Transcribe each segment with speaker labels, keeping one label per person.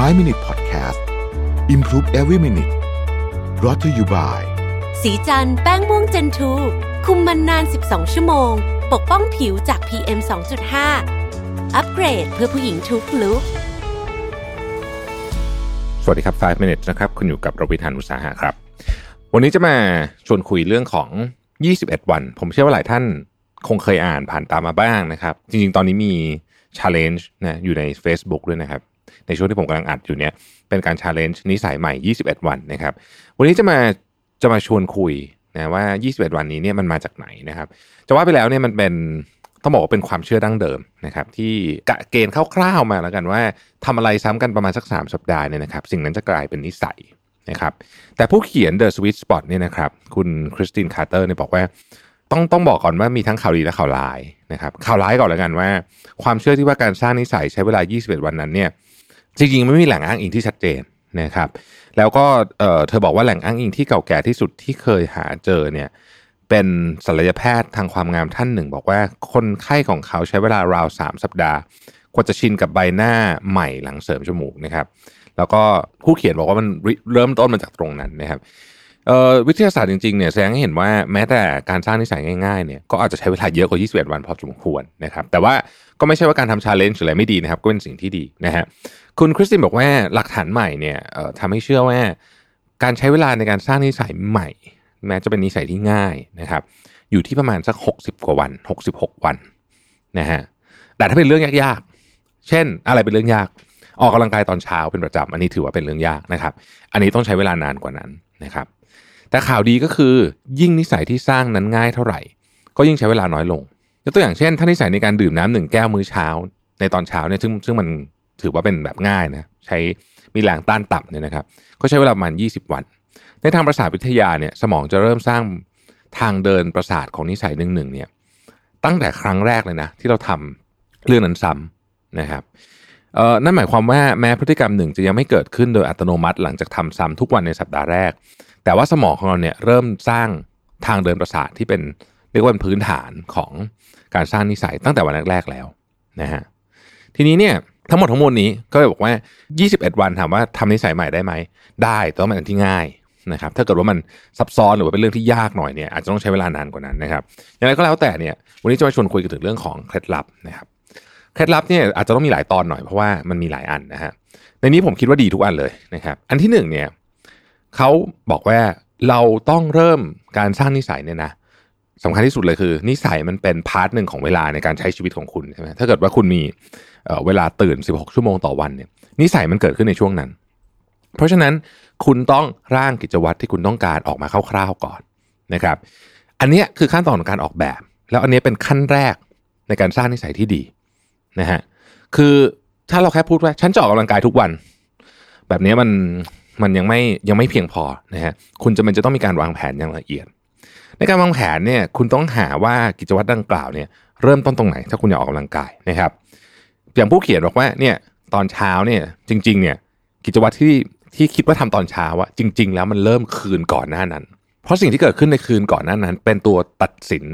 Speaker 1: 5 Minute Podcast Improve Every Minute b r o u g h t to you by
Speaker 2: สีจันแป้งม่วงเจนทูคุมมันนาน 12 ชั่วโมง ปกป้องผิวจาก PM 2.5 อัปเกรดเพื่อผู้หญิงทุกลุก
Speaker 3: สวัสดีครับ 5 minutes นะครับ คุณอยู่กับรวิทานอุตสาหะครับ วันนี้จะมาชวนคุยเรื่องของ 21 วัน ผมเชื่อว่าหลายท่านคงเคยอ่านผ่านตามมาบ้างนะครับ จริงๆ ตอนนี้มี challenge นะอยู่ใน Facebook ด้วยนะครับ ในช่วงที่ผมกำลังอัดอยู่เนี่ยเป็นการ challenge นิสัยใหม่ 21 วันนะครับวันนี้จะมาจะมาชวนคุยนะว่า 21 วันนี้เนี่ยมันมาจากไหนนะครับจะว่าไปแล้วเนี่ยมันเป็นต้องบอกว่าเป็นความเชื่อดั้งเดิมนะครับที่กะเกณฑ์คร่าวๆมาแล้วกันว่าทำอะไรซ้ำกันประมาณสัก 3 สัปดาห์เนี่ยนะครับสิ่งนั้นจะกลายเป็นนิสัยนะครับแต่ผู้เขียน The Sweet Spot เนี่ยนะครับคุณคริสตินคาร์เตอร์เนี่ยบอกว่าต้องต้องบอกก่อนว่ามีทั้งข่าวดีและข่าวร้ายนะครับข่าวร้ายก่อนแล้วกันว่า ความเชื่อที่ว่าการสร้างนิสัยใช้เวลา 21 วันนั้นเนี่ย จริงๆไม่มีแหล่งอ้างอิงที่ชัดเจนนะครับ แล้วก็เธอบอกว่าแหล่งอ้างอิงที่เก่าแก่ที่สุดที่เคยหาเจอเนี่ยเป็นศัลยแพทย์ทางความงามท่านหนึ่ง บอกว่าคนไข้ของเขาใช้เวลาราว3สัปดาห์กว่าจะชินกับใบหน้าใหม่หลังเสริมจมูกนะครับ แล้วก็ผู้เขียนบอกว่ามันเริ่มต้นมาจากตรงนั้นนะครับ วิทยาศาสตร์จริงๆเนี่ยแสดงให้เห็นว่าแม้แต่การสร้างนิสัยง่ายๆเนี่ยก็อาจจะใช้เวลาเยอะกว่า 21 วันพอสมควรนะครับแต่ว่าก็ไม่ใช่ว่าการทำชาเลนจ์อะไรไม่ดีนะครับก็เป็นสิ่งที่ดีนะฮะคุณคริสตินบอกว่าหลักฐานใหม่เนี่ยทำให้เชื่อว่าการใช้เวลาในการสร้างนิสัยใหม่ แม้จะเป็นนิสัยที่ง่ายนะครับอยู่ที่ประมาณสัก 60 กว่าวัน 66 วันนะฮะแต่ถ้าเป็นเรื่องยากๆ เช่นอะไรเป็นเรื่องยาก ออกกำลังกายตอนเช้าเป็นประจำอันนี้ถือว่าเป็นเรื่องยากนะครับ อันนี้ต้องใช้เวลานานกว่านั้นนะครับ แต่ข่าวดีก็คือยิ่งนิสัยที่สร้างนั้นง่ายเท่าไหร่ ก็ยิ่งใช้เวลาน้อยลงยกตัวอย่างเช่น ถ้านิสัยในการดื่มน้ำหนึ่งแก้วมื้อเช้า ในตอนเช้าเนี่ยซึ่งซึ่งมันถือว่าเป็นแบบง่ายนะใช้มีแรงต้านต่ำเนี่ยนะครับก็ใช้เวลาประมาณ 20 วัน ในทางประสาทวิทยาเนี่ยสมองจะเริ่มสร้างทางเดินประสาทของนิสัยหนึ่งหนึ่งเนี่ยตั้งแต่ครั้งแรกเลยนะที่เราทำเรื่องนั้นซ้ำนะครับเอ่อนั่นหมายความว่าแม้พฤติกรรมหนึ่งจะยังไม่เกิดขึ้นโดยอัตโนมัติ หลังจากทำซ้ำทุกวันในสัปดาห์แรก แต่ว่าสมองของเราเนี่ยเริ่มสร้างทางเดินประสาทที่เป็นเรียกว่าเป็นพื้นฐานของการสร้างนิสัยตั้งแต่วันแรก ๆแล้วนะฮะทีนี้เนี่ยทั้งหมดทั้งมวลนี้ก็เลยบอกว่า 21 วันถามว่าทำนิสัยใหม่ได้ไหม ได้แต่ว่ามันเป็นที่ง่ายนะครับถ้าเกิดว่ามันซับซ้อนหรือว่าเป็นเรื่องที่ยากหน่อยเนี่ยอาจจะต้องใช้เวลานานกว่านั้นนะครับอย่างไรก็แล้วแต่เนี่ยวันนี้จะมาชวนคุยกันถึงเรื่องของเคล็ดลับนะครับเคล็ดลับเนี่ยอาจจะต้องมีหลายตอนหน่อยเพราะว่ามันมีหลายอันนะฮะในนี้ผมคิดว่าดีทุกอันเลยนะครับอันที่หนึ่งเนี่ย เขาบอกว่าเราต้องเริ่มการสร้างนิสัยเนี่ยนะสำคัญที่สุดเลยคือ นิสัยมันเป็น part หนึ่งของเวลาในการใช้ชีวิตของคุณใช่ไหมถ้าเกิดว่าคุณมีเวลาตื่น 16 ชั่วโมงต่อวันเนี่ยนิสัยมันเกิดขึ้นในช่วงนั้น เพราะฉะนั้นคุณต้องร่างกิจวัตรที่คุณต้องการออกมาคร่าวๆก่อนนะครับ อันนี้คือขั้นตอนของการออกแบบ แล้วอันนี้เป็นขั้นแรกในการสร้างนิสัยที่ดีนะฮะคือถ้าเราแค่พูดว่าฉันจะออกกำลังกายทุกวัน แบบนี้มัน มันยังไม่ยังไม่เพียงพอนะฮะคุณจะมันจะต้องมีการวางแผนอย่างละเอียด ในการวางแผนเนี่ยคุณต้องหาว่ากิจวัตรดังกล่าวเนี่ยเริ่มต้นตรงไหน ถ้าคุณอยากออกกำลังกายนะครับ อย่างผู้เขียนบอกว่าเนี่ยตอนเช้าเนี่ยจริงๆเนี่ยกิจวัตรที่ที่คิดว่าทำตอนเช้าอะจริง ๆ แล้วมันเริ่มคืนก่อนหน้านั้น เพราะสิ่งที่เกิดขึ้นในคืนก่อนหน้านั้น เป็นตัวตัดสิน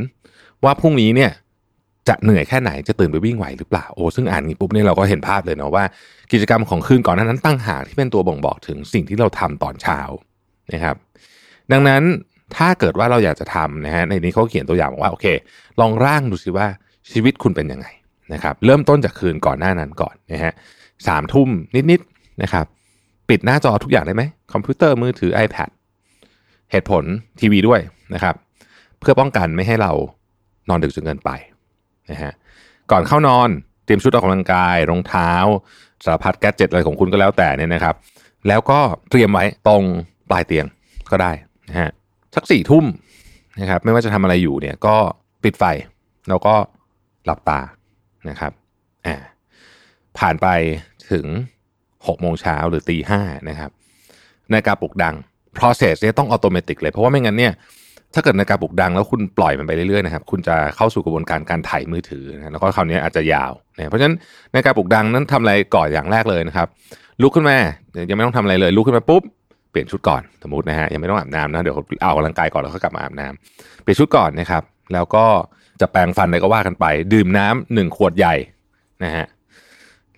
Speaker 3: ว่าพรุ่งนี้เนี่ย จะเหนื่อยแค่ไหนจะตื่นไปวิ่งไหวหรือเปล่าโอ้ซึ่งอ่านนี้ปุ๊บเนี่ยเราก็เห็นภาพเลยเนาะว่า กิจกรรมของคืนก่อนนั้นตั้งหากที่เป็นตัวบ่งบอกถึงสิ่งที่เราทำตอนเช้านะครับ ดังนั้นถ้าเกิดว่าเราอยากจะทำนะฮะในนี้เขาเขียนตัวอย่างว่าโอเค ลองร่างดูสิว่าชีวิตคุณเป็นยังไงนะครับ เริ่มต้นจากคืนก่อนหน้านั้นก่อนนะฮะสามทุ่มนิดๆนะครับ ปิดหน้าจอทุกอย่างได้ไหมคอมพิวเตอร์มือถือ iPad เหตุผลทีวีด้วยนะครับ เพื่อป้องกันไม่ให้เรานอนดึกจนเกินไป นะฮะก่อนเข้านอนเตรียมชุดออกกำลังกายรองเท้าสารพัดแกจิตอะไรของคุณก็แล้วแต่เนี่ยนะครับ แล้วก็เตรียมไว้ตรงปลายเตียงก็ได้นะฮะสักสี่ทุ่มนะครับไม่ว่าจะทำอะไรอยู่เนี่ยก็ปิดไฟแล้วก็หลับตานะครับอ่าผ่านไปถึงหกโมงเช้าหรือตีห้านะครับในการปลุกดัง process เนี่ยต้องอัตโนมัติเลย เพราะว่าไม่งั้นเนี่ย ถ้าเกิดนาฬิกาปลุกดังแล้วคุณปล่อยมันไปเรื่อยๆนะครับคุณจะเข้าสู่กระบวนการการถ่ายมือถือนะแล้วก็คราวนี้อาจจะยาวนะเพราะฉะนั้นนาฬิกาปลุกดังนั้นทำอะไรก่อนอย่างแรกเลยนะครับลุกขึ้นมายังไม่ต้องทำอะไรเลยลุกขึ้นมาปุ๊บเปลี่ยนชุดก่อนสมมตินะฮะยังไม่ต้องอาบน้ำนะเดี๋ยวเอากำลังกายก่อนแล้วก็กลับมาอาบน้ำเปลี่ยนชุดก่อนนะครับ แล้วก็จะแปรงฟันอะไรก็ว่ากันไป ดื่มน้ำหนึ่งขวดใหญ่นะฮะ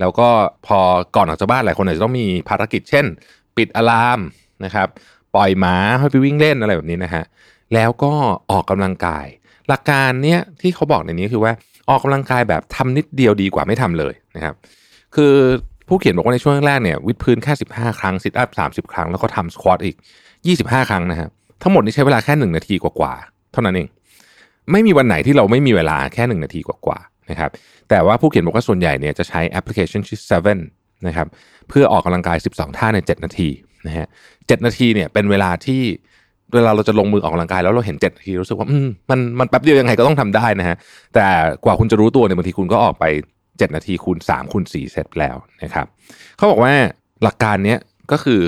Speaker 3: แล้วก็พอก่อนออกจากบ้านหลายคนอาจจะต้องมีภารกิจเช่น ปิดอะลามนะครับ ปล่อยหมาให้ไปวิ่งเล่นอะไรแบบนี้นะฮะ แล้วก็ออกกำลังกาย หลักการเนี้ยที่เขาบอกในนี้คือว่าออกกำลังกายแบบทำนิดเดียวดีกว่าไม่ทำเลยนะครับ คือผู้เขียนบอกว่าในช่วงแรกเนี่ยวิดพื้นแค่ 15 ครั้งซิทอัพ30 ครั้งแล้วก็ทำสควอตอีก 25 ครั้งนะครับทั้งหมดนี้ใช้เวลาแค่ 1 นาทีกว่าๆเท่านั้นเอง ไม่มีวันไหนที่เราไม่มีเวลาแค่ 1 นาทีกว่าๆนะครับแต่ว่าผู้เขียนบอกว่าส่วนใหญ่เนี่ยจะใช้แอปพลิเคชันชื่อ7นะครับเพื่อออกกำลังกาย 12 ท่าใน 7 นาทีนะฮะ7นาทีเนี่ยเป็นเวลาที่ เวลาเราจะลงมือออกกำลังกายแล้วเราเห็น7นาทีรู้สึกว่ามมันมันแป๊บเดียวยังไงก็ต้องทำได้นะฮะแต่กว่าคุณจะรู้ตัวเนี่ยบางทีคุณก็ออกไป 7 นาทีคูณ3คูณ4เสร็จแล้วนะครับเขาบอกว่าหลักการเนี้ยก็คือ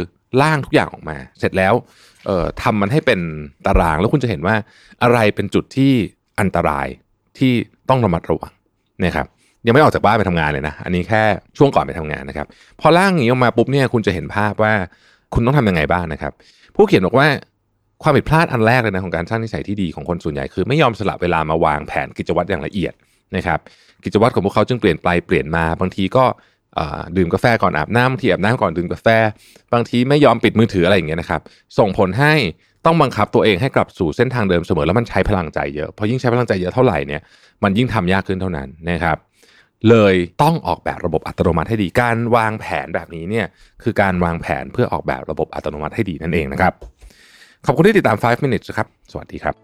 Speaker 3: ล่างทุกอย่างออกมา เสร็จแล้วเอ่อทำมันให้เป็นตารางแล้วคุณจะเห็นว่าอะไรเป็นจุดที่อันตรายที่ต้องระมัดระวังนะครับยังไม่ออกจากบ้านไปทำงานเลยนะ อันนี้แค่ช่วงก่อนไปทำงานนะครับ พอล่างนี้ออกมาปุ๊บเนี่ยคุณจะเห็นภาพว่าคุณต้องทำยังไงบ้างนะครับ ผู้เขียนบอกว่า ความผิดพลาดอันแรกเลยนะของการสร้างนิสัยที่ดีของคนส่วนใหญ่คือไม่ยอมสละเวลามาวางแผนกิจวัตรอย่างละเอียดนะครับ กิจวัตรของพวกเขาจึงเปลี่ยนไปเปลี่ยนมาบางทีก็ดื่มกาแฟก่อนอาบน้ำบางทีอาบน้ำก่อนดื่มกาแฟ บางทีไม่ยอมปิดมือถืออะไรอย่างเงี้ยนะครับ ส่งผลให้ต้องบังคับตัวเองให้กลับสู่เส้นทางเดิมเสมอแล้วมันใช้พลังใจเยอะพอยิ่งใช้พลังใจเยอะเท่าไหร่เนี่ยมันยิ่งทำยากขึ้นเท่านั้นนะครับ เลยต้องออกแบบระบบอัตโนมัติให้ดีการวางแผนแบบนี้เนี่ยคือการวางแผนเพื่อออกแบบระบบอัตโนมัติให้ดีนั่นเองนะครับ ขอบคุณที่ติดตาม 5 minutes ครับ สวัสดีครับ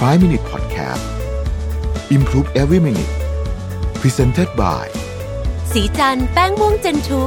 Speaker 1: 5 minute podcast improve every minute presented by
Speaker 2: สีจันแป้งม่วงเจนทู